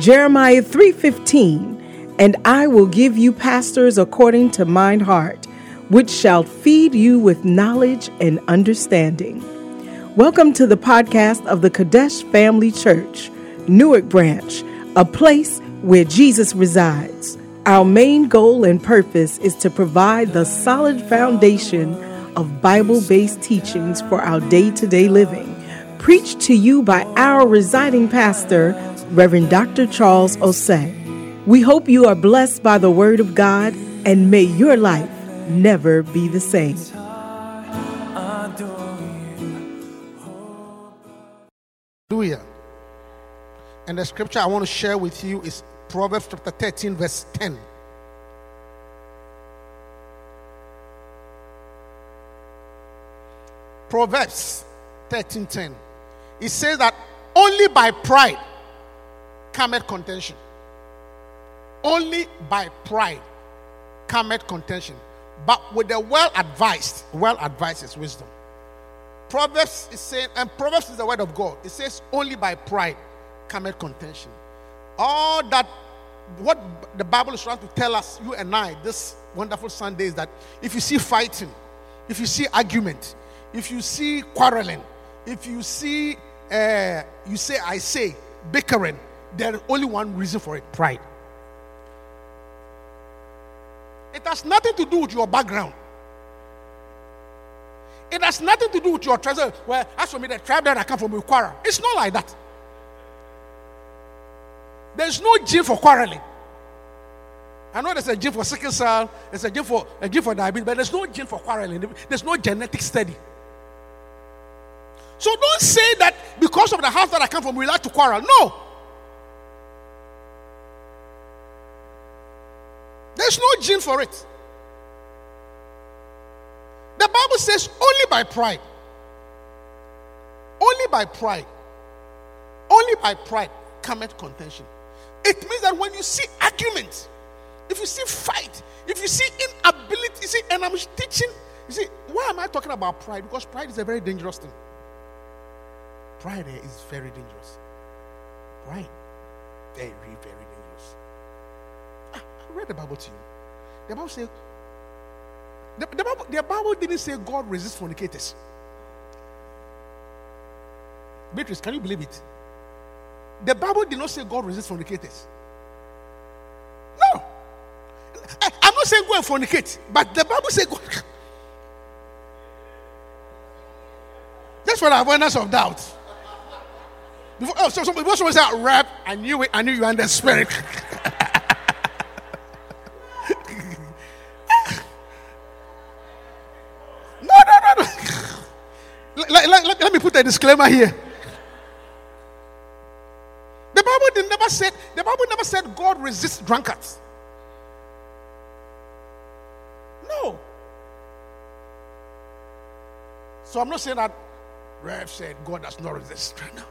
Jeremiah 3:15, and I will give you pastors according to mine heart, which shall feed you with knowledge and understanding. Welcome to the podcast of the Kadesh Family Church, Newark Branch, a place where Jesus resides. Our main goal and purpose is to provide the solid foundation of Bible based teachings for our day to day living, preached to you by our residing pastor, Reverend Dr. Charles Osei. We hope you are blessed by the Word of God and may your life never be the same. Hallelujah. And the scripture I want to share with you is Proverbs chapter 13, verse 10. Proverbs 13 10. It says that only by pride cometh contention. Only by pride cometh contention. But with the well advised, well advised is wisdom. Proverbs is saying, and Proverbs is the word of God. It says, only by pride cometh contention. All that, what the Bible is trying to tell us, you and I, this wonderful Sunday, is that if you see fighting, if you see argument, if you see quarreling, if you see, uh, you say, I say, bickering, there is only one reason for it pride. It has nothing to do with your background. It has nothing to do with your treasure. Well, as for me, the tribe that I come from quarrel. It's not like that. There's no gene for quarreling. I know there's a gene for sickle cell, there's a gene for a gene for diabetes, but there's no gene for quarreling. There's no genetic study. So don't say that because of the house that I come from, we like to quarrel. No. There's no gene for it. The Bible says only by pride. Only by pride. Only by pride cometh contention. It means that when you see argument, if you see fight, if you see inability, you see, and I'm teaching, you see, why am I talking about pride? Because pride is a very dangerous thing. Pride is very dangerous. Pride, very, very read the Bible to you. The Bible says, the, the, Bible, the Bible didn't say God resists fornicators. Beatrice, can you believe it? The Bible did not say God resists fornicators. No. I, am not saying go and fornicate, but the Bible says God. Just for the avoidance of doubt. Before, oh, so, so before someone said rap, I knew it, I knew you under spirit. Let, let, let, let me put a disclaimer here. The Bible never said the Bible never said God resists drunkards. No. So I'm not saying that Rev said God does not resist right now.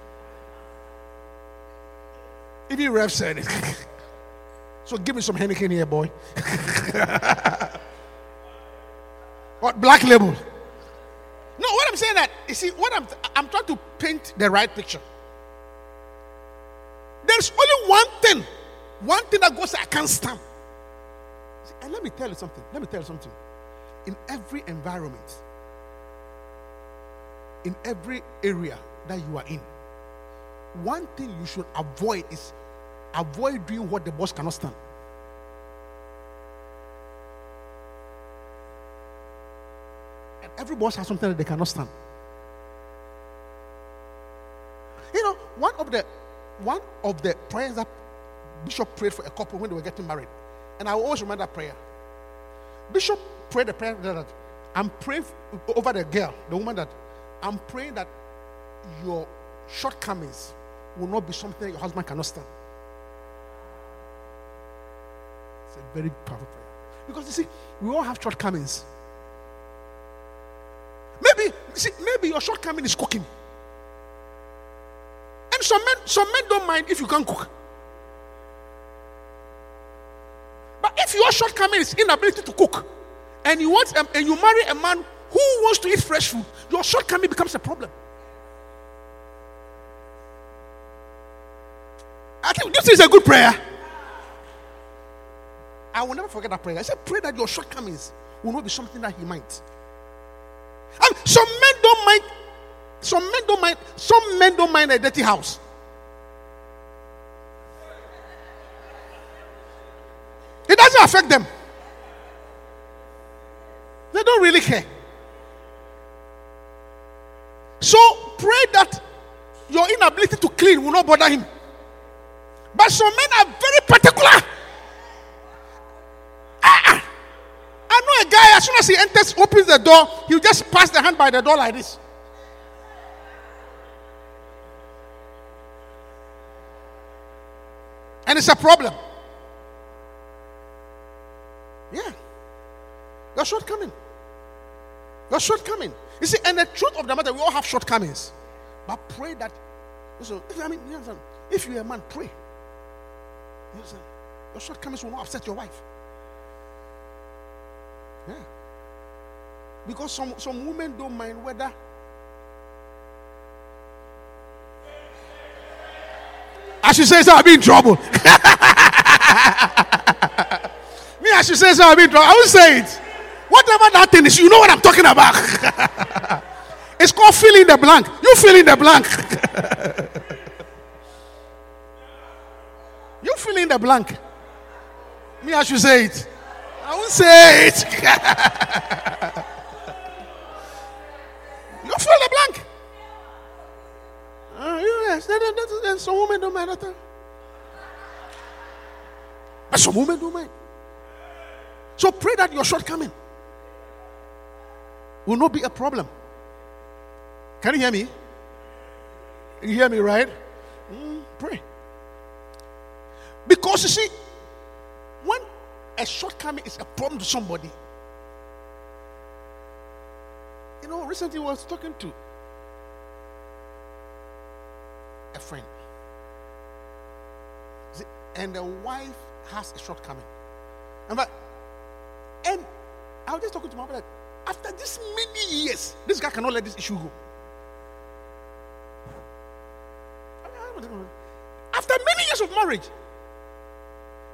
Even Rev said it. so give me some Heineken here, boy. what black label? No, what I'm saying that you see, what I'm I'm trying to paint the right picture. There's only one thing, one thing that goes I can't stand. See, and let me tell you something. Let me tell you something. In every environment, in every area that you are in, one thing you should avoid is avoid doing what the boss cannot stand. And every boss has something that they cannot stand. You know, one of the one of the prayers that Bishop prayed for a couple when they were getting married, and I always remember that prayer. Bishop prayed the prayer that I'm praying over the girl, the woman that I'm praying that your shortcomings will not be something your husband cannot stand. It's a very powerful prayer. Because you see, we all have shortcomings. Maybe, see, maybe your shortcoming is cooking. Some men, some men don't mind if you can't cook. But if your shortcoming is inability to cook, and you want and you marry a man who wants to eat fresh food, your shortcoming becomes a problem. I think think it's a good prayer? I will never forget that prayer. I said, pray that your shortcomings will not be something that he might. And some men don't mind. Some men don't mind. Some men don't mind a dirty house. It doesn't affect them. They don't really care. So pray that your inability to clean will not bother him. But some men are very particular. Ah, ah. I know a guy, as soon as he enters, opens the door, he'll just pass the hand by the door like this. And it's a problem. Yeah. Your shortcoming. Your shortcoming. You see, and the truth of the matter, we all have shortcomings. But pray that. So, if, I mean, you understand, if you're a man, pray. You? Your shortcomings will not upset your wife. Yeah. Because some, some women don't mind whether As she says, I'll be in trouble. Me, as she says, I'll be in trouble. I will say it. Whatever that thing is, you know what I'm talking about. it's called filling the blank. You fill in the blank. you fill in the blank. Me, I should say it. I won't say it. Yes, there's some women don't mind that. But some women don't mind. So pray that your shortcoming will not be a problem. Can you hear me? You hear me, right? Mm, pray. Because you see, when a shortcoming is a problem to somebody, you know, recently I was talking to a friend, see, and the wife has a shortcoming. And, and I was just talking to my brother. After this many years, this guy cannot let this issue go. After many years of marriage,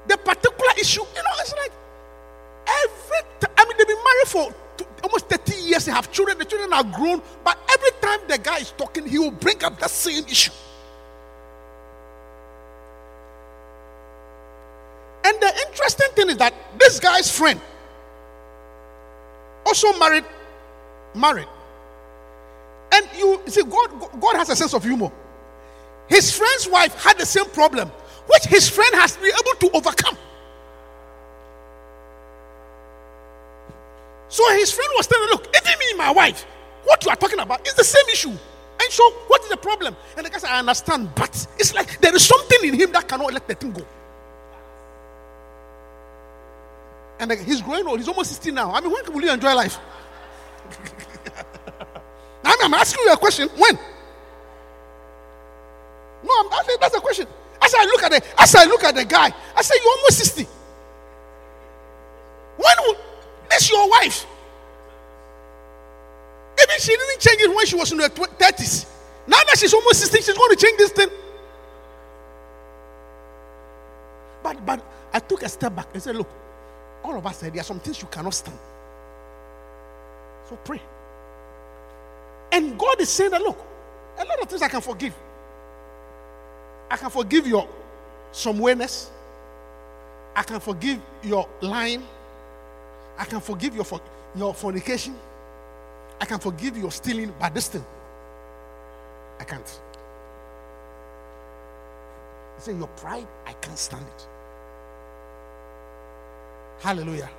the particular issue, you know, it's like every time, I mean, they've been married for almost 30 years, they have children, the children are grown, but every time the guy is talking, he will bring up the same issue. And the interesting thing is that this guy's friend also married, married. And you see, God, God has a sense of humor. His friend's wife had the same problem, which his friend has been able to overcome. So his friend was telling, Look, even me, my wife, what you are talking about is the same issue. And so, what is the problem? And the guy said, I understand, but it's like there is something in him that cannot let the thing go. And he's growing old. He's almost 60 now. I mean, when will you enjoy life? I mean, I'm asking you a question. When? No, I'm asking, that's a question. As I look at the as I look at the guy, I say you're almost 60. When will this your wife? Even she didn't change it when she was in her 30s. Now that she's almost 60, she's going to change this thing. But but I took a step back and said, look, all of us said there are some things you cannot stand. So pray. And God is saying that look, a lot of things I can forgive. I can forgive your some somewhereness. I can forgive your lying. I can forgive your for, your fornication. I can forgive your stealing, but this thing, I can't. He said, Your pride, I can't stand it. Hallelujah.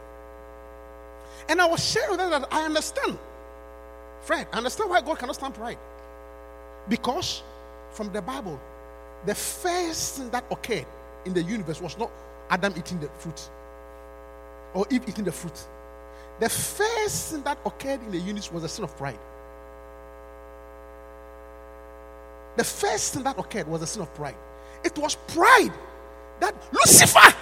And I was sharing with them that I understand. Fred, I understand why God cannot stand pride. Because from the Bible, the first thing that occurred in the universe was not Adam eating the fruit or Eve eating the fruit. The first thing that occurred in the universe was the sin of pride. The first thing that occurred was the sin of pride. It was pride that Lucifer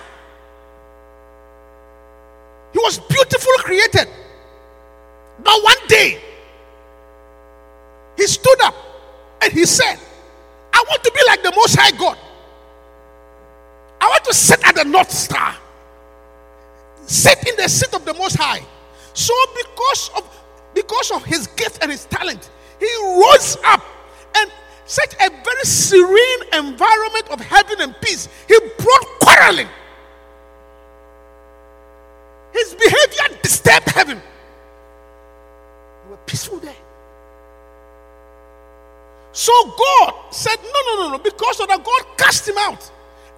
he was beautifully created. But one day, he stood up and he said, I want to be like the Most High God. I want to sit at the North Star. Sit in the seat of the Most High. So because of because of his gift and his talent, he rose up and such a very serene environment of heaven and peace. He brought quarreling. His behavior disturbed heaven. They were peaceful there. So God said, No, no, no, no, because of that, God cast him out.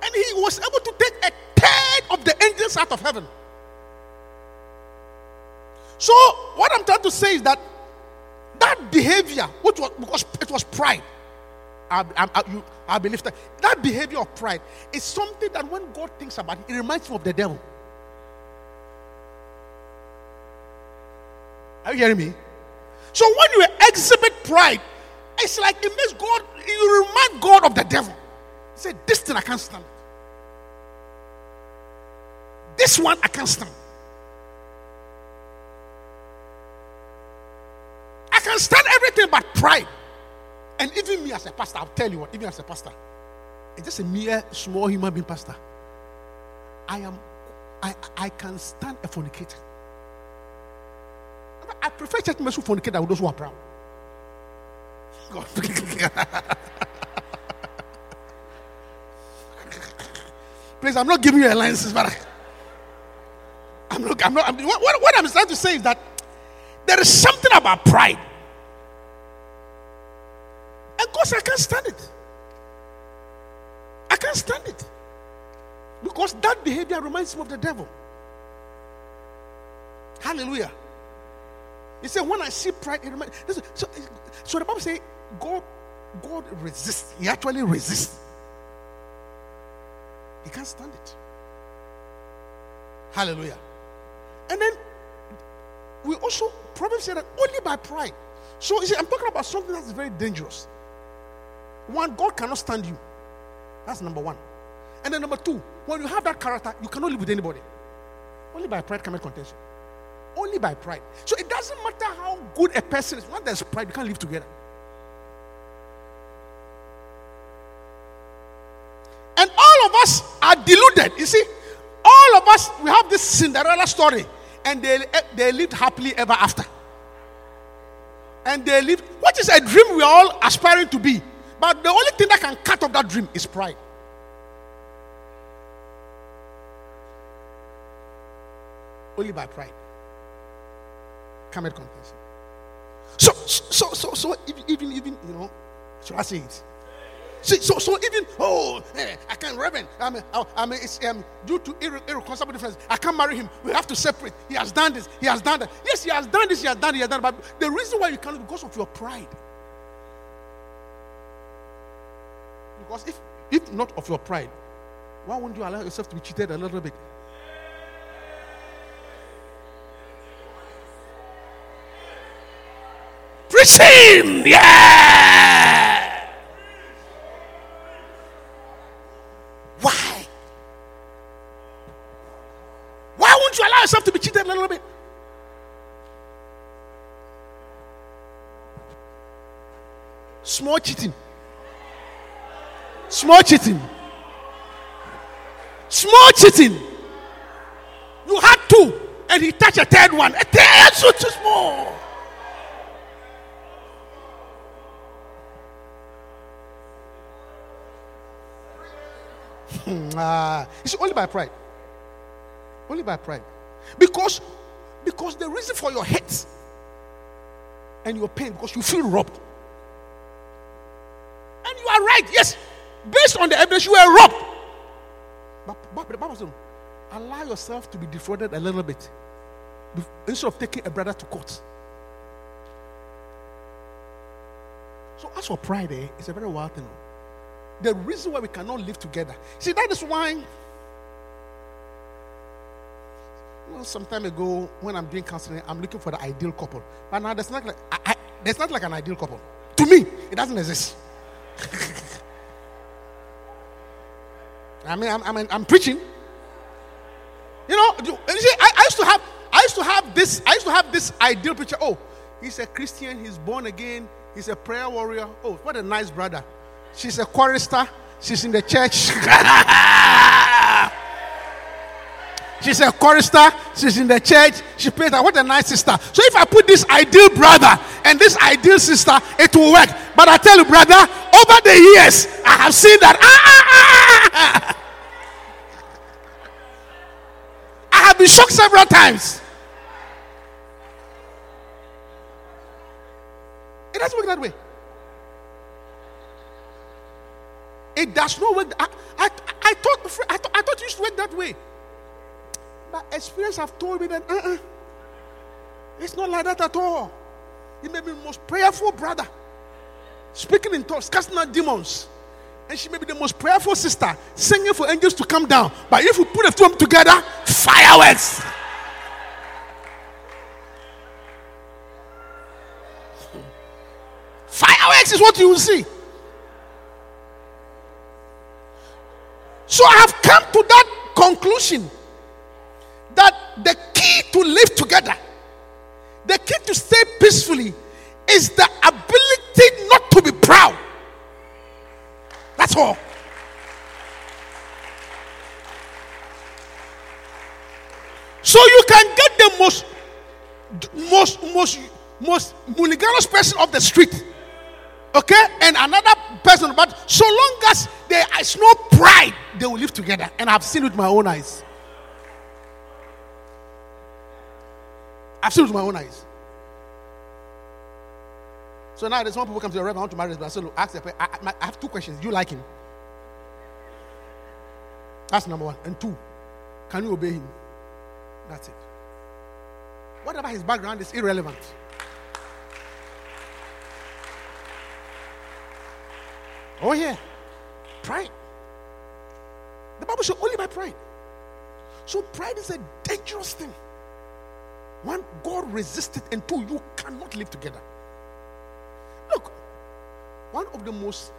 And he was able to take a third of the angels out of heaven. So, what I'm trying to say is that that behavior, which was because it was pride, I, I, I, you, I believe that that behavior of pride is something that when God thinks about it, it reminds him of the devil. Are you hearing me? So when you exhibit pride, it's like it makes God, you remind God of the devil. He said, This thing I can't stand. This one I can't stand. I can stand everything but pride. And even me as a pastor, I'll tell you what, even as a pastor, it's just a mere small human being pastor. I am, I, I can stand a fornicator. I prefer church members who fornicate than those who are proud. God. Please, I'm not giving you alliances, but I, am not. I'm not. I'm, what, what I'm trying to say is that there is something about pride. And God I can't stand it. I can't stand it. Because that behavior reminds me of the devil. Hallelujah. He said, when I see pride, it reminds so, so the Bible says God, God resists. He actually resists. He can't stand it. Hallelujah. And then we also probably say that only by pride. So you see, I'm talking about something that's very dangerous. One, God cannot stand you. That's number one. And then number two, when you have that character, you cannot live with anybody. Only by pride commit contention. Only by pride. So it doesn't matter how good a person is. When there's pride, you can't live together. And all of us are deluded. You see, all of us, we have this Cinderella story. And they, they lived happily ever after. And they lived, what is a dream we are all aspiring to be? But the only thing that can cut off that dream is pride. Only by pride. Come contention. So, so, so, so, even, even, you know, should I say it? See, so, so even, oh, hey, I can't, Reverend, I mean, I mean it's um, due to irre- irreconcilable difference. I can't marry him. We have to separate. He has done this. He has done that. Yes, he has done this. He has done. He has done. But the reason why you can't, because of your pride. Because if, if not of your pride, why won't you allow yourself to be cheated a little bit? Preaching, yeah. Why? Why won't you allow yourself to be cheated a little bit? Small cheating. Small cheating. Small cheating. You had two, and he touched a third one. A third so too small. Ah, it's only by pride. Only by pride. Because because the reason for your hate and your pain because you feel robbed. And you are right, yes. Based on the evidence, you were robbed. But, but the Bible says, allow yourself to be defrauded a little bit instead of taking a brother to court. So, as for pride, eh, it's a very wild thing. The reason why we cannot live together. See, that is why. Know, some time ago, when I'm doing counseling, I'm looking for the ideal couple. But now there's not like I, I, there's not like an ideal couple. To me, it doesn't exist. I mean, I'm, I'm, I'm preaching. You know, you see, I, I, used to have, I used to have this, I used to have this ideal picture. Oh, he's a Christian, he's born again, he's a prayer warrior. Oh, what a nice brother. She's a chorister. She's in the church. She's a chorister. She's in the church. She plays that. What a nice sister. So if I put this ideal brother and this ideal sister, it will work. But I tell you, brother, over the years, I have seen that. Ah, ah, ah, ah, ah. I have been shocked several times. It doesn't work that way. It does not work. I, I, I, thought, I, thought, I thought it used to work that way. But experience have told me that uh-uh, it's not like that at all. He may be the most prayerful brother, speaking in tongues, casting out demons. And she may be the most prayerful sister, singing for angels to come down. But if we put the two of them together, fireworks. Fireworks is what you will see. So I have come to that conclusion that the key to live together, the key to stay peacefully, is the ability not to be proud. That's all. So you can get the most, most, most, most mulliganous person off the street, okay, and another person. But so long as there is no pride, they will live together. And I've seen it with my own eyes. I've seen it with my own eyes. So now there's one people come to the reverend, I want to marry this, but I say, look, ask the, I, I, I have two questions. Do you like him? That's number one. And two, can you obey him? That's it. Whatever his background is irrelevant. Oh, yeah. Pride. The Bible says only by pride. So, pride is a dangerous thing. One, God resists it, and two, you cannot live together. Look, one of the most,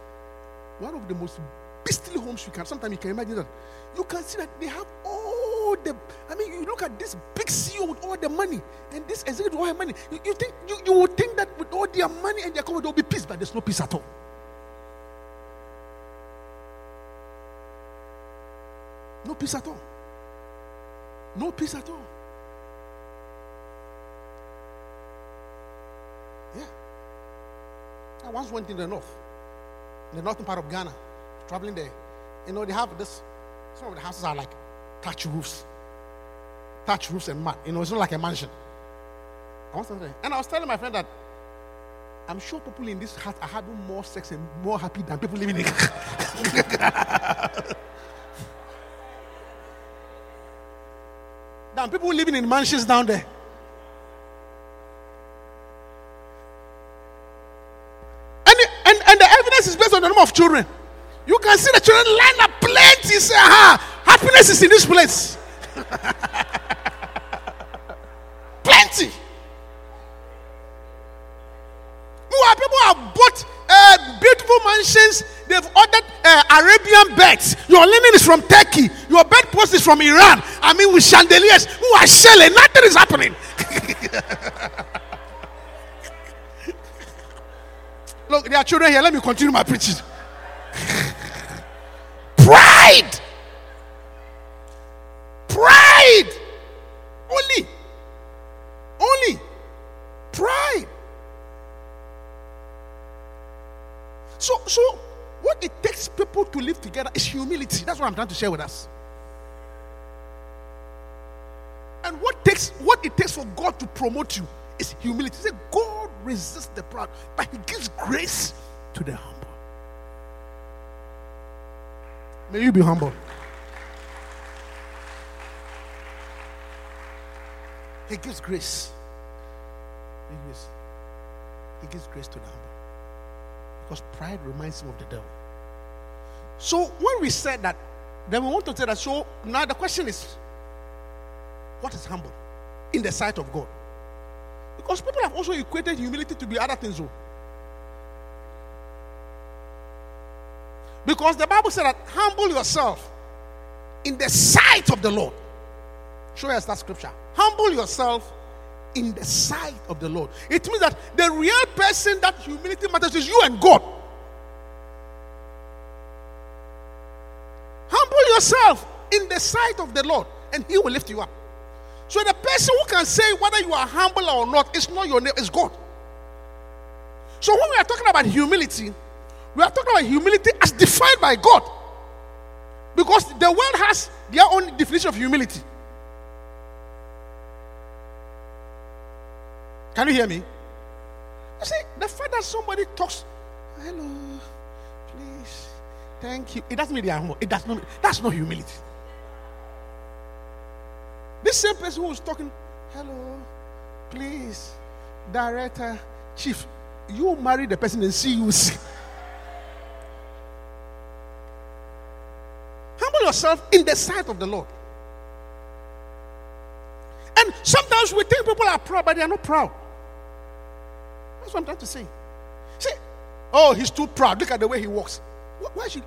one of the most beastly homes you can. Sometimes you can imagine that. You can see that they have all the. I mean, you look at this big CEO with all the money, and this executive with all the money. You, you think you, you would think that with all their money and their comfort there will be peace, but there's no peace at all. No peace at all. No peace at all. Yeah. I once went in the north, in the northern part of Ghana, traveling there. You know, they have this, some of the houses are like thatch roofs. Thatch roofs and mud. You know, it's not like a mansion. I was there. And I was telling my friend that I'm sure people in this house are having more sex and more happy than people living in than people living in mansions down there. And, and, and the evidence is based on the number of children. You can see the children line up plenty. Say, aha, happiness is in this place. plenty. Who people have bought uh, beautiful mansions. They've ordered uh, Arabian beds. Your linen is from Turkey. Your bedpost is from Iran. I mean, with chandeliers who are selling, Nothing is happening. Look, there are children here. Let me continue my preaching. Pride. Pride. Only. Only. Pride. So, so what it takes people to live together is humility. That's what I'm trying to share with us. And what takes what it takes for God to promote you is humility. Said, God resists the proud, but He gives grace to the humble. May you be humble. He gives grace. He gives, he gives grace to the humble. Because pride reminds him of the devil. So when we said that, then we want to say that. So now the question is, what is humble in the sight of God? Because people have also equated humility to be other things. Though. Because the Bible said that humble yourself in the sight of the Lord. Show us that scripture. Humble yourself in the sight of the Lord. It means that the real person that humility matters is you and God. Humble yourself in the sight of the Lord. and He will lift you up. So the person who can say whether you are humble or not is not your name, it's God. So when we are talking about humility, we are talking about humility as defined by God. Because the world has their own definition of humility. Can you hear me? You see, the fact that somebody talks, hello, please, thank you. It doesn't mean they are humble. It does not mean, that's not humility. This same person who was talking, hello, please, director, chief, you marry the person and see you see. Humble yourself in the sight of the Lord. And sometimes we think people are proud, but they are not proud. That's what I'm trying to say. See, oh, he's too proud. Look at the way he walks. Why should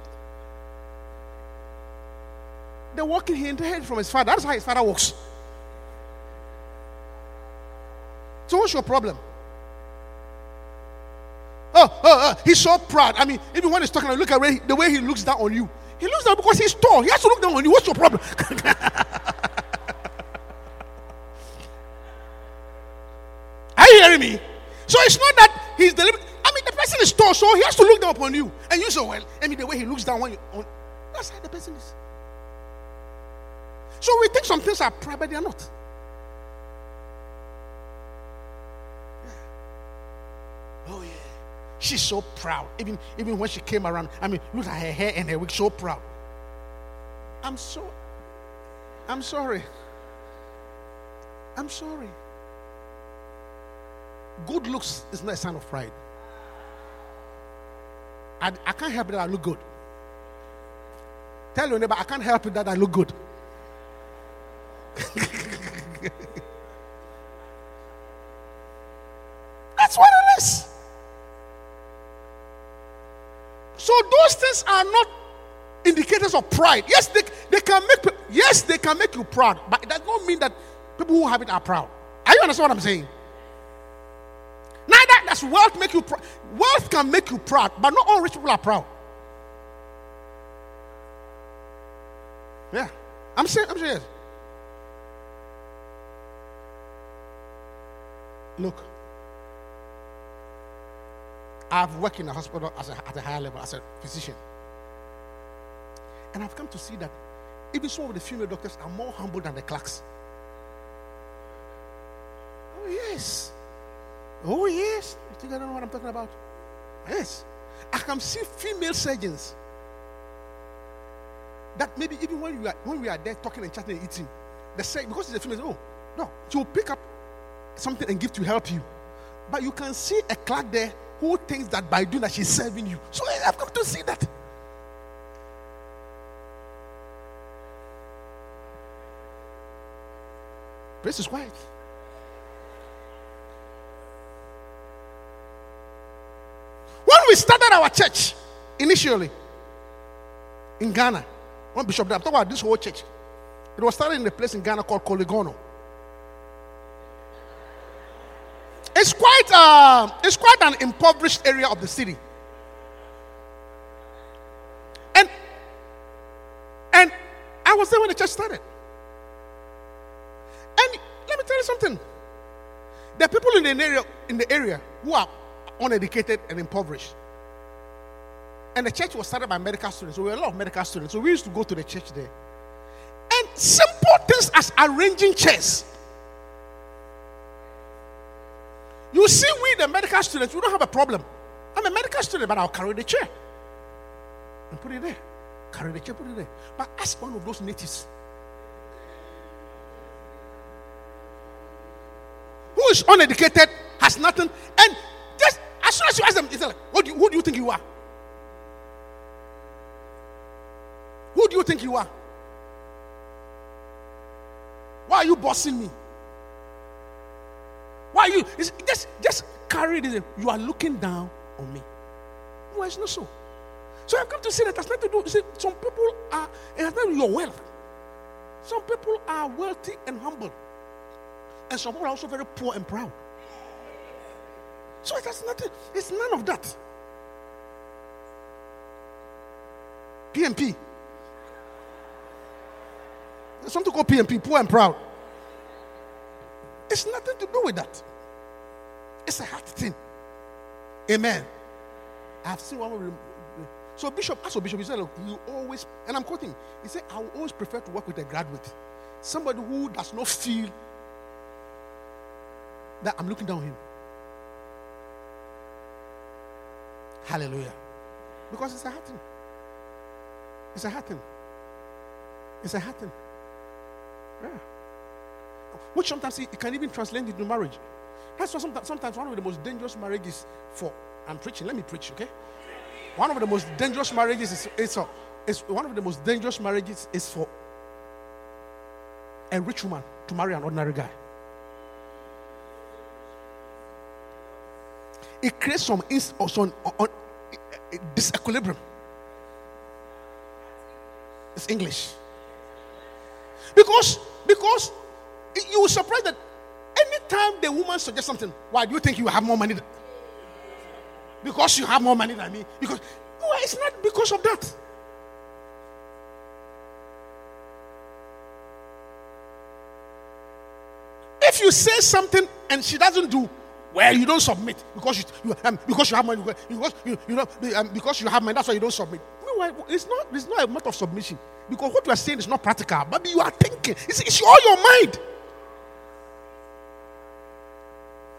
the walking he inherited from his father? That's how his father walks. So what's your problem? Oh, oh, oh, he's so proud. I mean, even when he's talking, look at the way he looks down on you. He looks down because he's tall. He has to look down on you. What's your problem? Are you hearing me? So it's not that he's deliberate. I mean, the person is tall, so he has to look down upon you. And you say, well, I mean, the way he looks down on you, on, that's how the person is. So we think some things are private, but they are not. Oh, yeah. She's so proud. Even, even when she came around, I mean, look at her hair and her wig, so proud. I'm so, I'm sorry. I'm sorry. Good looks is not a sign of pride. I, I can't help it that I look good. Tell your neighbor, I can't help it that I look good. That's what it is. So those things are not indicators of pride. Yes, they, they can make yes, they can make you proud, but it does not mean that people who have it are proud. Are you understand what I'm saying? Neither does wealth make you proud. Wealth can make you proud, but not all rich people are proud. Yeah. I'm saying, I'm serious. Look, I've worked in a hospital a, at a higher level as a physician. And I've come to see that even some of the female doctors are more humble than the clerks. Oh, yes. Oh, yes. You think I don't know what I'm talking about? Yes. I can see female surgeons that maybe even when we are when we are there talking and chatting and eating, they say because it's a female, oh no, she will pick up something and give to help you. But you can see a clerk there who thinks that by doing that she's serving you. So eh, I've come to see that. Place is quiet. When we started our church initially in Ghana, one bishop, I'm talking about this whole church. It was started in a place in Ghana called Korle-Gonno. It's quite, uh, it's quite an impoverished area of the city. And, and I was there when the church started. And let me tell you something. There are people in the area, in the area who are uneducated and impoverished. And the church was started by medical students. So we were a lot of medical students. So we used to go to the church there. And simple things as arranging chairs. You see, we, the medical students, we don't have a problem. I'm a medical student, but I'll carry the chair and put it there. Carry the chair, put it there. But ask one of those natives who is uneducated, has nothing, and just as soon as you ask them, it's like, what do you, who do you think you are? Who do you think you are? Why are you bossing me? Why are you just just carry this? You are looking down on me. Why it's not so. So I've come to see that has nothing to do. See, some people are it has nothing to do with your wealth. Some people are wealthy and humble. And some people are also very poor and proud. So it has nothing, it's none of that. PMP. There's something called PMP, poor and proud. It's nothing to do with that. It's a heart thing. Amen. I've seen one. So Bishop, as a bishop, he said, look, you always, and I'm quoting, he said, I will always prefer to work with a graduate. Somebody who does not feel that I'm looking down him. Hallelujah. Because it's a hard thing. It's a hard thing. It's a hard thing. Yeah. Which sometimes it can even translate into marriage. That's why sometimes, one of the most dangerous marriages for I'm preaching. Let me preach, okay? One of the most dangerous marriages is, is, a, one of the most dangerous marriages is for a rich woman to marry an ordinary guy. It creates some, some on, on, disequilibrium. It's English. Because because you will surprise that anytime the woman suggests something, why do you think you have more money? Than, because you have more money than me. Because no, it's not because of that. If you say something and she doesn't do, well, you don't submit because you, you um, because you have money because you, you know um, because you have money. That's why you don't submit. No, it's not. It's not a matter of submission because what you are saying is not practical. But you are thinking. It's, it's all your mind.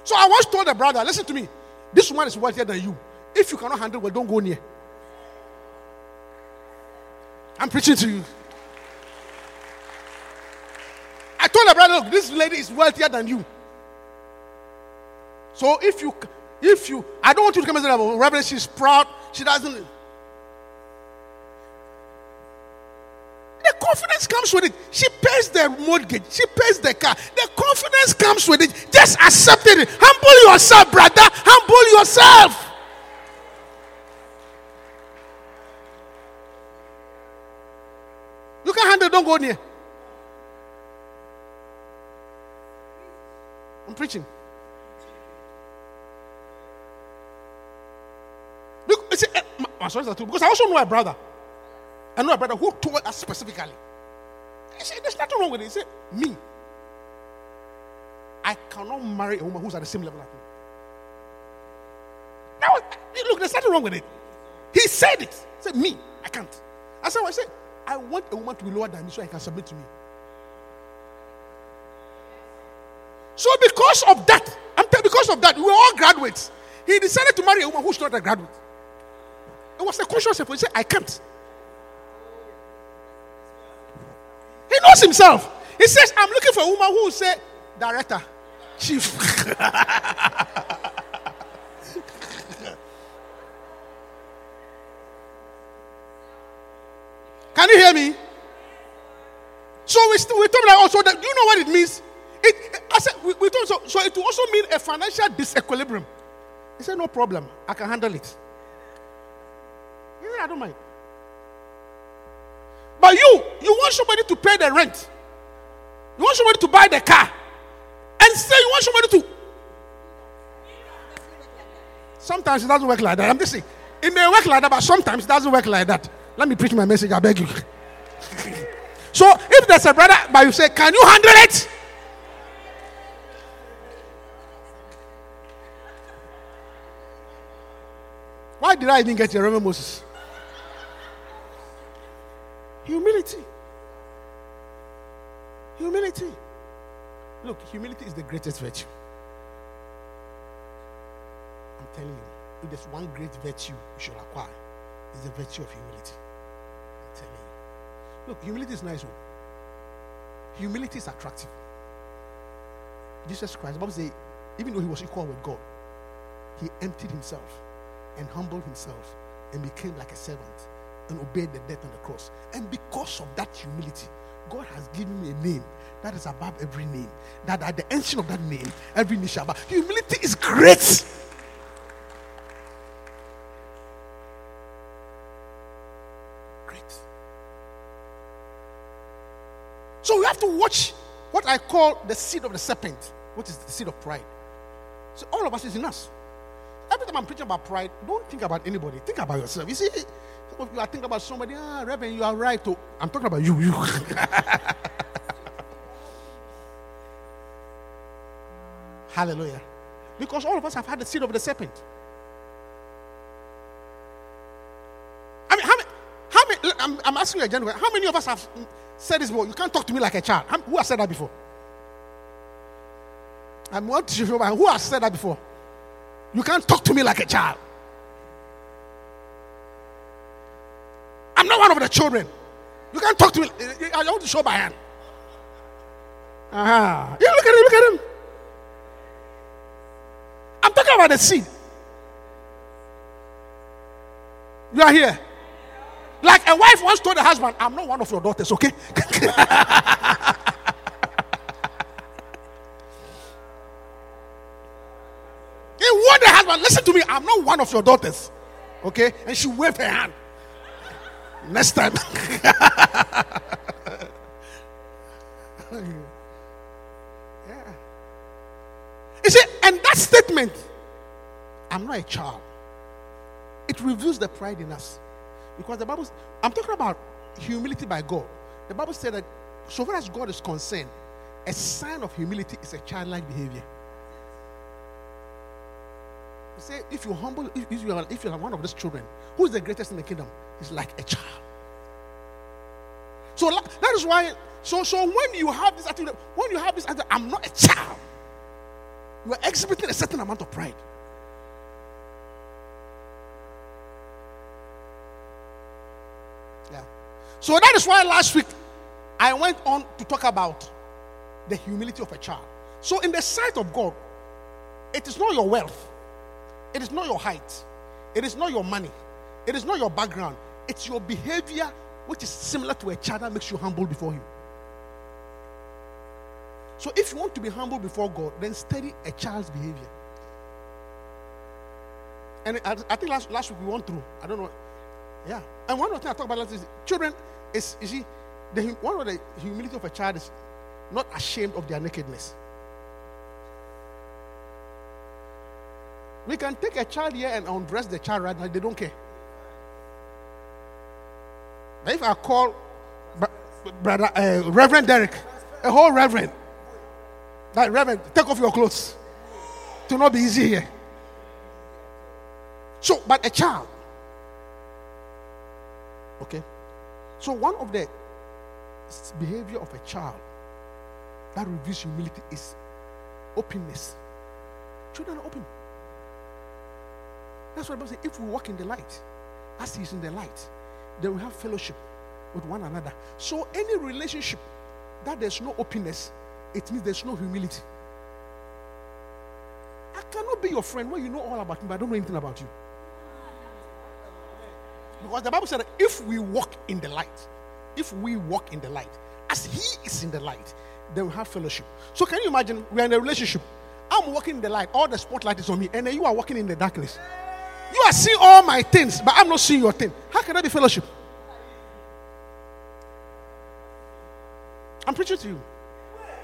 So I once told a brother, listen to me. This woman is wealthier than you. If you cannot handle well, don't go near. I'm preaching to you. I told the brother, look, this lady is wealthier than you. So if you, if you, I don't want you to come and say, Reverend, she's proud. She doesn't. Confidence comes with it. She pays the mortgage. She pays the car. The confidence comes with it. Just accept it. Humble yourself, brother. Humble yourself. You can handle. Don't go near. I'm preaching. Because, eh, too, because I also know a brother. I know a brother who told us specifically. He said, There's nothing wrong with it. He said, Me, I cannot marry a woman who's at the same level as me. Now, look, there's nothing wrong with it. He said it. He said, Me, I can't. I said, I said, I want a woman to be lower than me so I can submit to me. So, because of that, I'm because of that, we were all graduates. He decided to marry a woman who's not a graduate. It was a conscious effort. He said, I can't. He knows himself. He says, I'm looking for a woman who will say, Director, Chief. Can you hear me? So we, st- we talk like also that. Do you know what it means? It, I said we, we told so, so it will also mean a financial disequilibrium. He said, No problem, I can handle it. He said, I don't mind. But you, you want somebody to pay the rent. You want somebody to buy the car. And say you want somebody to. Sometimes it doesn't work like that. I'm just saying. It may work like that, but sometimes it doesn't work like that. Let me preach my message, I beg you. so if there's a brother, but you say, Can you handle it? Why did I even get Reverend Moses? Humility. Humility. Look, humility is the greatest virtue. I'm telling you, if there's one great virtue you should acquire, it's the virtue of humility. I'm telling you. Look, humility is nice. One. Humility is attractive. Jesus Christ, the Bible says, even though he was equal with God, he emptied himself and humbled himself and became like a servant and obeyed the death on the cross. And because of that humility, God has given me a name that is above every name. That at the mention of that name, every knee shall bow. Humility is great. Great. So we have to watch what I call the seed of the serpent, which is the seed of pride. So all of us is in us. Every time I'm preaching about pride, don't think about anybody. Think about yourself. You see, some of you are thinking about somebody, ah, Reverend, you are right. Oh. I'm talking about you, you. Hallelujah. Because all of us have had the seed of the serpent. I mean, how many, how many I'm, I'm asking you a gentleman, how many of us have said this before? You can't talk to me like a child. How, who has said that before? I'm what who has said that before? You can't talk to me like a child. Of the children. You can't talk to me. I want to show my hand. Uh-huh. Yeah, look at him, look at him. I'm talking about the seed. You are here. Like a wife once told the husband, I'm not one of your daughters, okay? He warned the husband, listen to me, I'm not one of your daughters. Okay? And she waved her hand. Next time. yeah. You see, and that statement, I'm not a child, it reveals the pride in us. Because the Bible, I'm talking about humility by God. The Bible said that so far as God is concerned, a sign of humility is a childlike behavior. Say, if you humble, if, you are, if you are one of these children, who is the greatest in the kingdom? He's like a child. So that is why. So, so when you have this attitude, when you have this attitude, I'm not a child. You are exhibiting a certain amount of pride. Yeah. So that is why last week I went on to talk about the humility of a child. So, in the sight of God, it is not your wealth, it is not your height, it is not your money, it is not your background, it's your behavior which is similar to a child that makes you humble before Him. So, if you want to be humble before God, then study a child's behavior. And I, I think last, last week we went through, I don't know, yeah. And one of the things I talk about last is children is, you see, the, one of the humility of a child is not ashamed of their nakedness. We can take a child here and undress the child right now, they don't care. But if I call brother uh, Reverend Derek, a whole reverend, that reverend, take off your clothes. To not be easy here. So, but a child. Okay. So one of the behavior of a child that reveals humility is openness. Children are open. That's what the Bible says. If we walk in the light, as He's in the light, then we have fellowship with one another. So any relationship that there's no openness, it means there's no humility. I cannot be your friend when you know all about me, but I don't know anything about you. Because the Bible said that if we walk in the light, if we walk in the light, as He is in the light, then we have fellowship. So can you imagine we are in a relationship? I'm walking in the light, all the spotlight is on me, and then you are walking in the darkness. You are seeing all my things, but I'm not seeing your thing. How can that be fellowship? I'm preaching to you.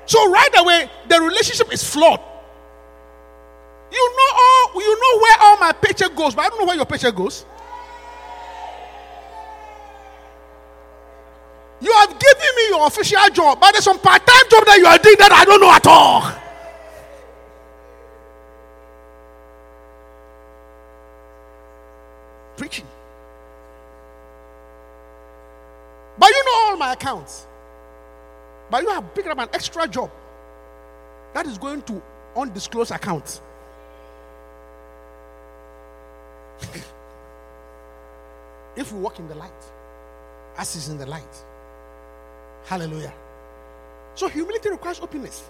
So right away, the relationship is flawed. You know all you know where all my paycheck goes, but I don't know where your paycheck goes. You have given me your official job, but there's some part-time job that you are doing that I don't know at all. Preaching. But you accounts. But you have picked up an extra job that is going to undisclosed accounts. if we walk in the light, as is in the light. Hallelujah. So humility requires openness.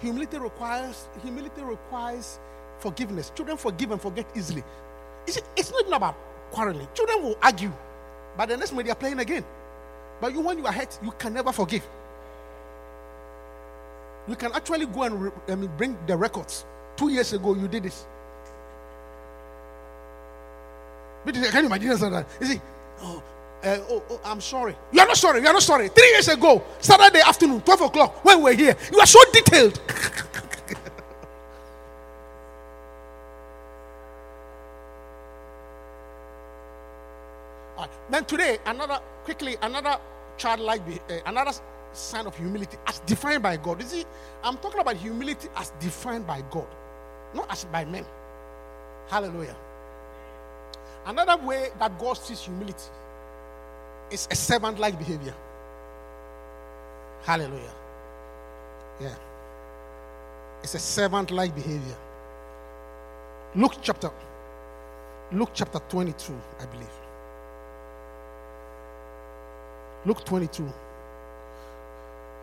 Humility requires humility requires forgiveness. Children forgive and forget easily. It's, it's not about quarreling. Children will argue, but the next minute they are playing again. But you, when you are hurt, you can never forgive. You can actually go and re- I mean, bring the records. Two years ago, you did this. But can you imagine that? You see, oh, uh, oh, oh, I'm sorry. You are not sorry. You are not sorry. Three years ago, Saturday afternoon, 12 o'clock, when we were here, you are so detailed. Then today, another quickly, another childlike, uh, another sign of humility as defined by God. You see, I'm talking about humility as defined by God, not as by men. Hallelujah. Another way that God sees humility is a servant like behavior. Hallelujah. Yeah. It's a servant like behavior. Luke chapter Luke chapter 22, I believe. Luke 22.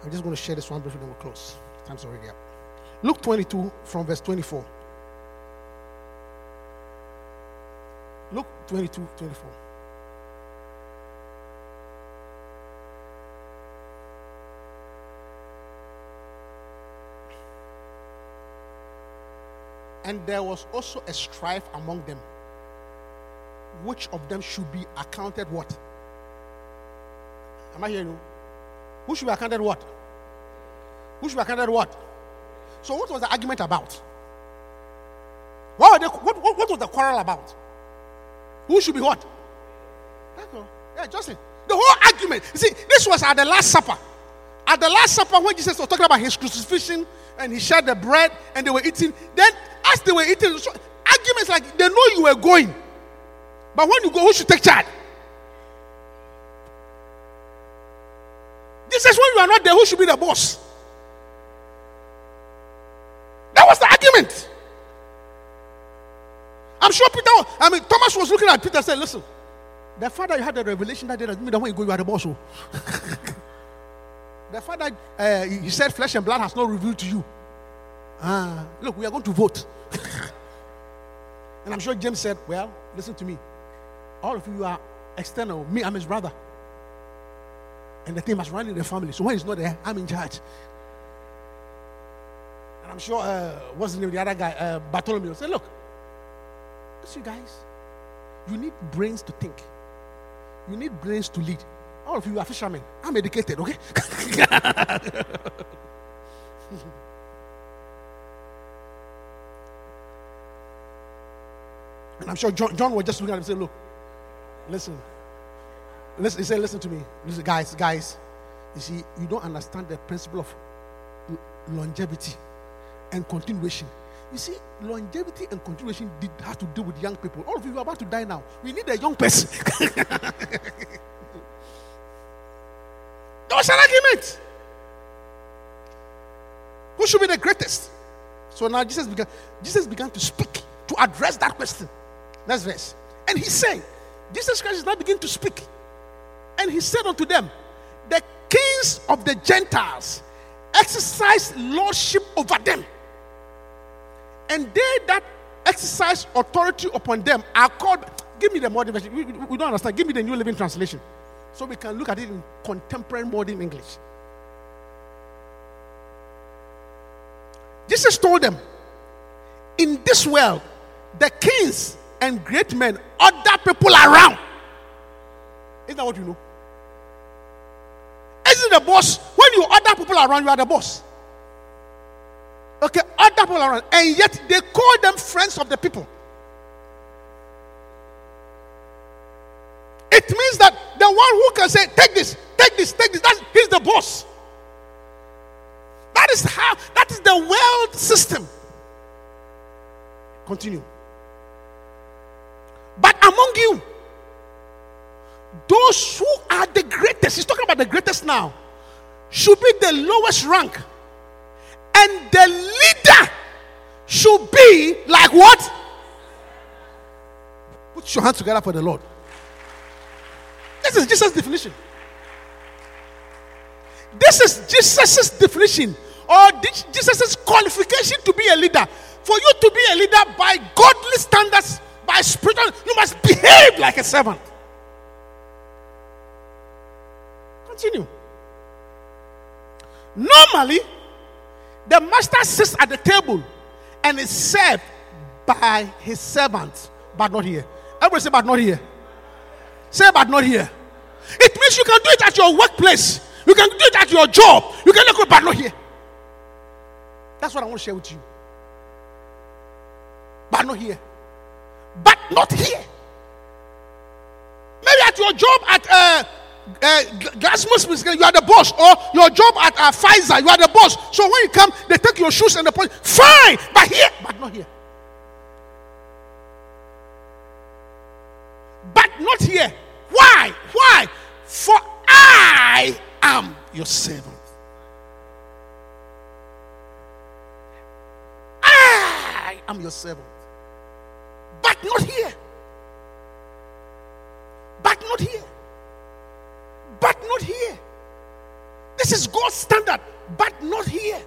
I'm just going to share this one briefly, then we'll close. Time's already up. Luke 22 from verse 24. Luke 22, 24. And there was also a strife among them. Which of them should be accounted what? Am I hearing you? Who should be accounted what? Who should be accounted what? So, what was the argument about? What, they, what, what, what was the quarrel about? Who should be what? Yeah, Justin. The whole argument. You see, this was at the Last Supper. At the Last Supper, when Jesus was talking about his crucifixion and he shared the bread and they were eating, then as they were eating, arguments like they know you were going. But when you go, who should take charge? Is when you are not there, who should be the boss? That was the argument. I'm sure Peter, I mean, Thomas was looking at Peter and said, Listen, the father you had the revelation that day doesn't mean that when you go, you are the boss. Oh. the father, uh, he said, Flesh and blood has not revealed to you. Ah, look, we are going to vote. and I'm sure James said, Well, listen to me. All of you are external. Me, I'm his brother. And the thing must run in the family. So when he's not there, I'm in charge. And I'm sure, uh, what's the name of the other guy? Uh, Bartholomew said, Look, you guys, you need brains to think, you need brains to lead. All of you are fishermen. I'm educated, okay? and I'm sure John, John was just looking at him and said, Look, listen. Listen, he said, listen to me. Listen, guys, guys. You see, you don't understand the principle of longevity and continuation. You see, longevity and continuation did have to do with young people. All of you are about to die now. We need a young person. there was an argument. Who should be the greatest? So now Jesus began, Jesus began to speak to address that question. Next verse. And he said, Jesus Christ is now beginning to speak. And he said unto them, The kings of the Gentiles exercise lordship over them. And they that exercise authority upon them are called. Give me the modern version. We, we don't understand. Give me the New Living Translation. So we can look at it in contemporary modern English. Jesus told them, In this world, the kings and great men, other people around. Isn't that what you know? Isn't the boss? When you other people around, you are the boss. Okay, other people around, and yet they call them friends of the people. It means that the one who can say, "Take this, take this, take this," that's he's the boss. That is how. That is the world system. Continue. But among you, those who are the greatest, he's talking about the greatest now, should be the lowest rank. And the leader should be like what? Put your hands together for the Lord. This is Jesus' definition. This is Jesus' definition or Jesus' qualification to be a leader. For you to be a leader by godly standards, by spiritual, you must behave like a servant. Continue. Normally, the master sits at the table and is served by his servants, but not here. Everybody say, but not here. Say, but not here. It means you can do it at your workplace. You can do it at your job. You can look, but not here. That's what I want to share with you. But not here. But not here. Maybe at your job at uh, uh, Glassman you are the boss, or your job at uh, Pfizer, you are the boss. So when you come, they take your shoes and the point. Fine, but here, but not here. But not here. Why? Why? For I am your servant. I am your servant. But not here. But not here. But not here. This is God's standard. But not here.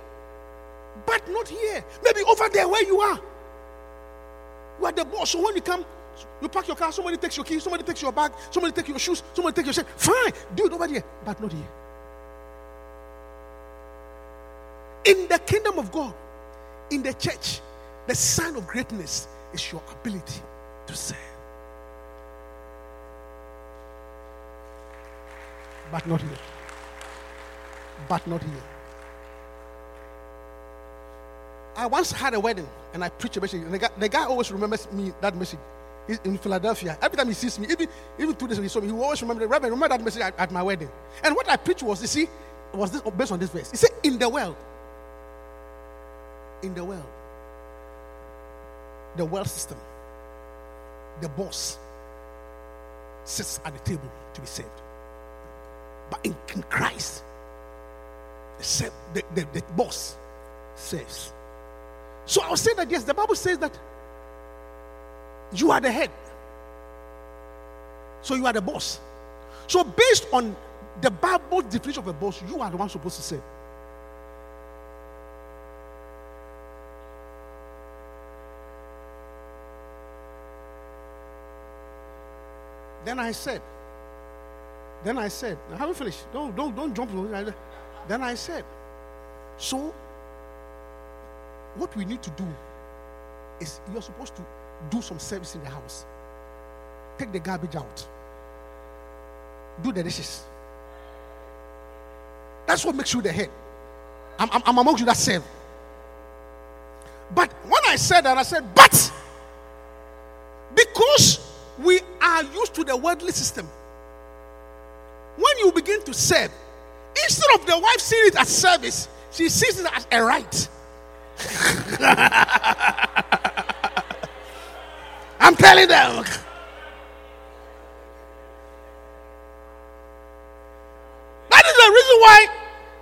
But not here. Maybe over there where you are. You are the boss. So when you come, you park your car, somebody takes your keys, somebody takes your bag, somebody takes your shoes, somebody takes your shirt. Fine, do it over here, but not here. In the kingdom of God, in the church, the sign of greatness is your ability to serve. But not here. But not here. I once had a wedding and I preached a message, and the guy, the guy always remembers me that message. He's in Philadelphia. Every time he sees me, even even two days ago, he saw me, he always remember the Reverend, remember that message at, at my wedding. And what I preached was, you see, was this based on this verse. He said, In the world, in the world, the world system, the boss sits at the table to be saved. But in, in Christ, the, the, the, boss says. So I'll say that yes, the Bible says that you are the head. So you are the boss. So based on the Bible definition of a boss, you are the one supposed to say. Then I said, then I said, I haven't finished. Don't don't don't jump. Then I said, so what we need to do is you're supposed to do some service in the house. Take the garbage out. Do the dishes. That's what makes you the head. I'm, I'm, I'm amongst you that serve. But when I said that, I said, but because we are used to the worldly system, begin to serve, instead of the wife seeing it as service, she sees it as a right. I'm telling them. That is the reason why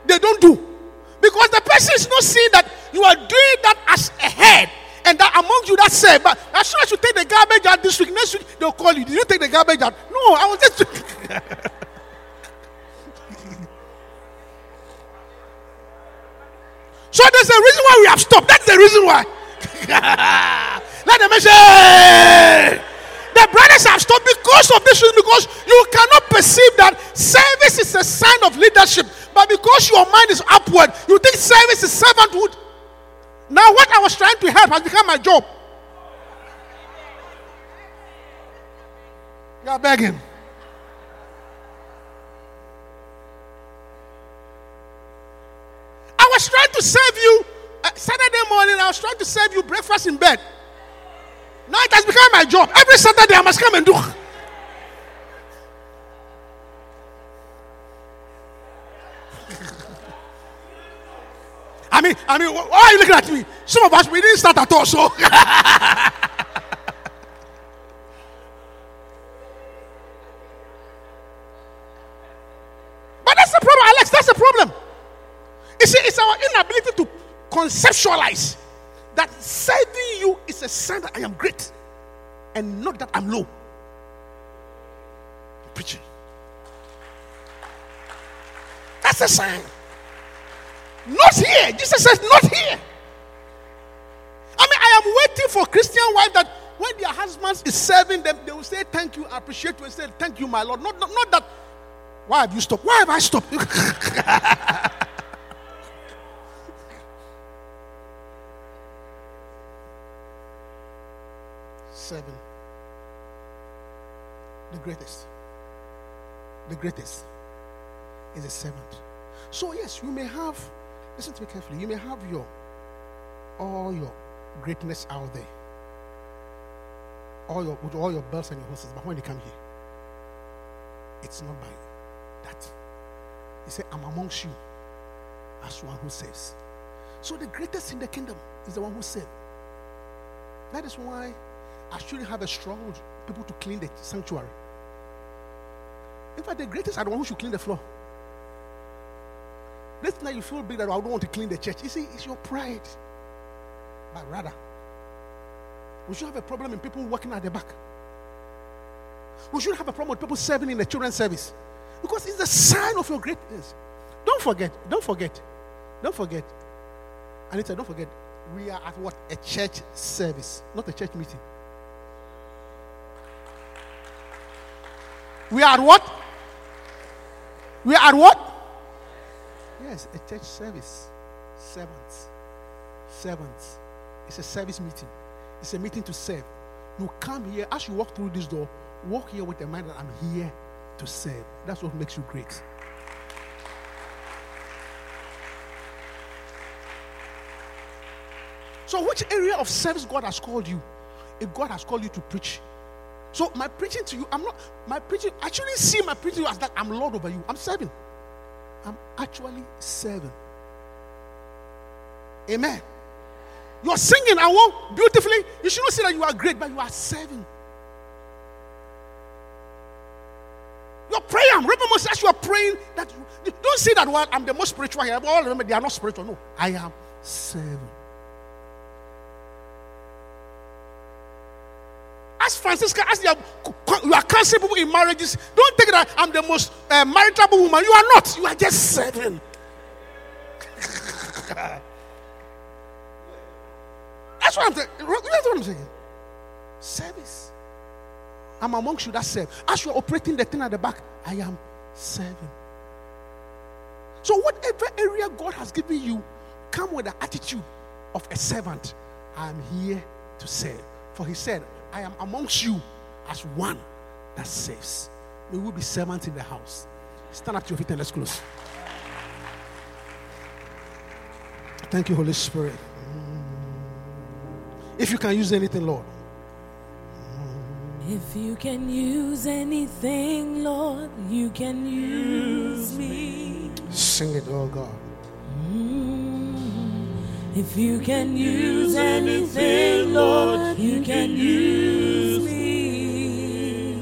they don't do. Because the person is not seeing that you are doing that as a head and that among you that say, but as soon as you take the garbage out this week, next week they'll call you. Did you take the garbage out? No, I was just. so there's a reason why we have stopped. That's the reason why. Let them say. The brothers have stopped because of this reason, because you cannot perceive that service is a sign of leadership. But because your mind is upward, you think service is servanthood. Now, what I was trying to help has become my job. You are begging. I was trying serve you uh, Saturday morning. I was trying to serve you breakfast in bed. Now it has become my job. Every Saturday I must come and do. I mean, I mean, why are you looking at me? Some of us we didn't start at all, so. but that's the problem, Alex. That's the problem. See, it's our inability to conceptualize that serving you is a sign that I am great and not that I'm low. I'm preaching. That's a sign. Not here. Jesus says, not here. I mean, I am waiting for Christian wife that when their husband is serving them, they will say, Thank you, I appreciate you, and say, Thank you, my Lord. Not, not, not that, why have you stopped? Why have I stopped? Seven. The greatest. The greatest is a servant. So, yes, you may have Listen to me carefully. You may have your all your greatness out there. All your with all your bells and your horses, but when you come here, it's not by that. He said, I'm amongst you as one who saves. So the greatest in the kingdom is the one who saves. That is why I shouldn't have a with people to clean the sanctuary. In fact, the greatest are the one who should clean the floor. Next time you feel big that I don't want to clean the church. You see, it's your pride. But rather, we should have a problem in people working at the back. We should have a problem with people serving in the children's service. Because it's the sign of your greatness. Don't forget, don't forget, don't forget. Anita, don't forget, we are at what? A church service, not a church meeting. We are what? We are what? Yes, a church service. Servants. Servants. It's a service meeting. It's a meeting to serve. You come here, as you walk through this door, walk here with the mind that I'm here to serve. That's what makes you great. So, which area of service God has called you? If God has called you to preach. So, my preaching to you, I'm not, my preaching, actually see my preaching as that I'm Lord over you. I'm serving. I'm actually serving. Amen. You're singing, I want beautifully. You should not say that you are great, but you are serving. Your prayer, remember, as you are praying, that you, don't say that well, I'm the most spiritual here. All remember, they are not spiritual. No, I am serving. As Francisca, as you are, you are counseling people in marriages, don't think that I'm the most uh, woman. You are not. You are just serving. That's what I'm saying. That's what I'm saying. Service. I'm amongst you that serve. As you're operating the thing at the back, I am serving. So, whatever area God has given you, come with the attitude of a servant. I'm here to serve. For He said, I am amongst you as one that saves. We will be servants in the house. Stand up to your feet and let's close. Thank you, Holy Spirit. If you can use anything, Lord. If you can use anything, Lord, you can use me. Sing it, oh God. Mm. If you can use anything, Lord, you can use me.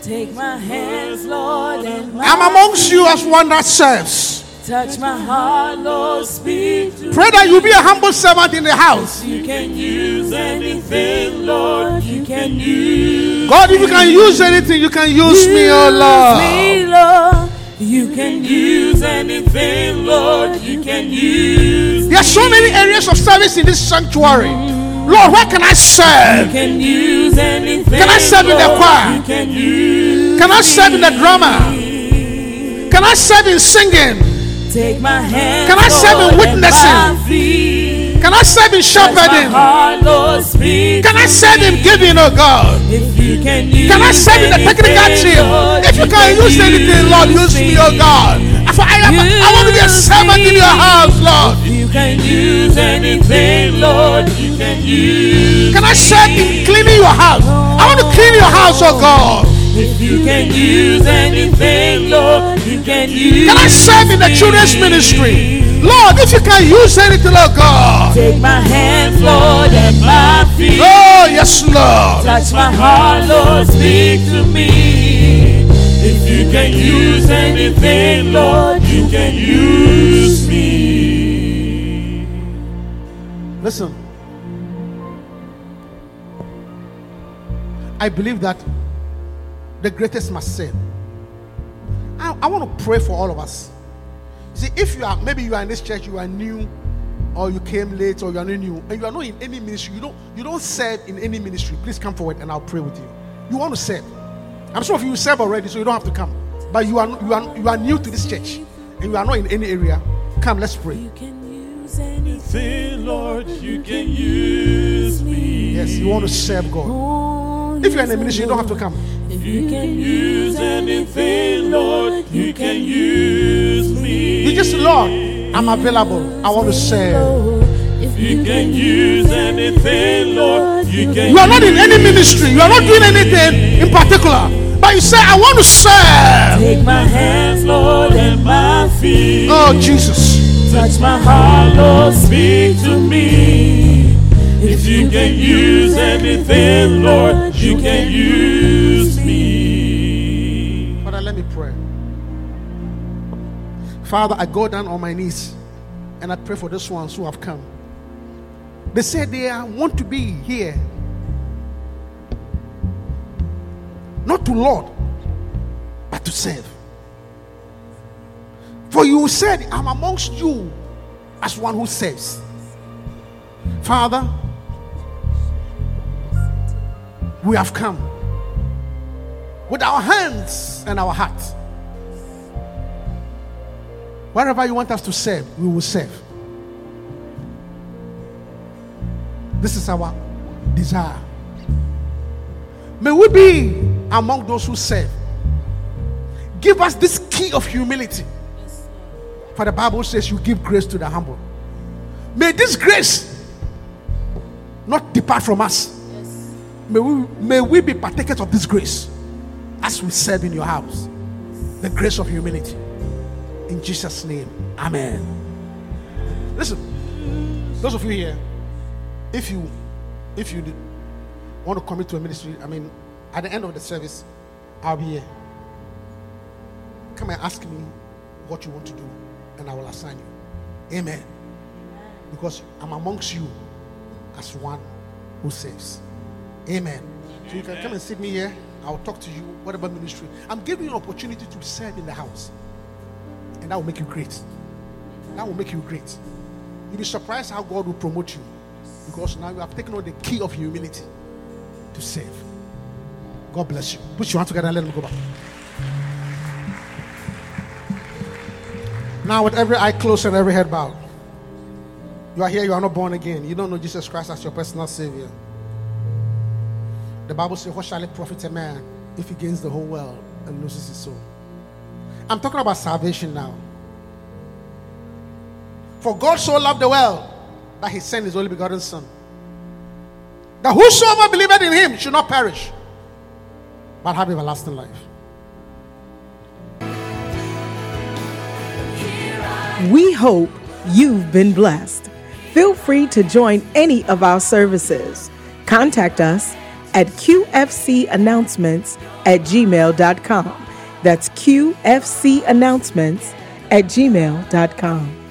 Take my hands, Lord, and my I'm amongst you as one that serves. touch my heart, Lord, speak to Pray that you be a humble servant in the house. You can use anything, Lord. You can use God, if you can use anything, you can use me, oh Lord. me, Lord. Can use anything, Lord. You can use. There are so many areas of service in this sanctuary. Lord, where can I You serve? can use anything. Can I serve in the choir? Can. Can I serve in the drama? Can I serve in singing? Take my hand. Can I serve in Lord, witnessing? Can I serve in Touch shepherding? Lord. Can I serve in giving, oh God? If you can. Can I serve in the technical team? If you can use anything, Lord, use me, oh God. For I am I want to be a servant in your house, Lord. You can use anything, Lord. You can use. Can I serve in cleaning your house? I want to clean your house, oh God. If you can use anything, Lord, you can use. Can I serve in the children's ministry? Lord, if you can use anything, Lord God. Take my hands, Lord, and my feet. Oh, yes, Lord. Touch my heart, Lord, speak to me. If you can use anything, Lord, you can use me. Listen. I believe that the greatest must serve. I, I want to pray for all of us. See, if you are maybe you are in this church, you are new, or you came late, or you are not new, and you are not in any ministry, you don't you don't serve in any ministry. Please come forward and I'll pray with you. You want to serve. I'm sure of you serve already, so you don't have to come. But you are you are you are new to this church and you are not in any area. Come, let's pray. You can use anything. Say, Lord, you can use me. Yes, you want to serve God. If you're in a ministry, you don't have to come. If you can Use anything, Lord, you can use me. You just, Lord, I'm available. I want to serve. If You can use anything, Lord, you can You are not in any ministry. You are not doing anything in particular. But you say, I want to serve. Take my hands, Lord, and my feet. Oh, Jesus. Touch my heart, Lord, speak to me. If you can use anything, Lord, you can use me. Father, let me pray. Father, I go down on my knees and I pray for those ones who have come. They say they want to be here. Not to Lord, but to serve. For you said, I'm amongst you as one who serves. Father, we have come with our hands and our hearts. Wherever you want us to serve, we will serve. This is our desire. May we be among those who serve. Give us this key of humility. For the Bible says you give grace to the humble. May this grace not depart from us. May we, may we be partakers of this grace as we serve in your house. The grace of humility. In Jesus' name. Amen. Listen, those of you here, if you if you want to commit to a ministry, I mean, at the end of the service, I'll be here. Come and ask me what you want to do, and I will assign you. Amen. Because I'm amongst you as one who saves. Amen. So you can come and sit me here. I'll talk to you, whatever ministry. I'm giving you an opportunity to serve in the house. And that will make you great. That will make you great. You'll be surprised how God will promote you. Because now you have taken on the key of humility to serve. God bless you. Put your hands together and let them go back. Now, with every eye closed and every head bowed, you are here, you are not born again. You don't know Jesus Christ as your personal Savior. The Bible says, What shall it profit a man if he gains the whole world and loses his soul? I'm talking about salvation now. For God so loved the world that he sent his only begotten Son. That whosoever believeth in him should not perish, but have everlasting life. We hope you've been blessed. Feel free to join any of our services. Contact us at qfcannouncements at gmail.com. That's qfcannouncements at gmail.com.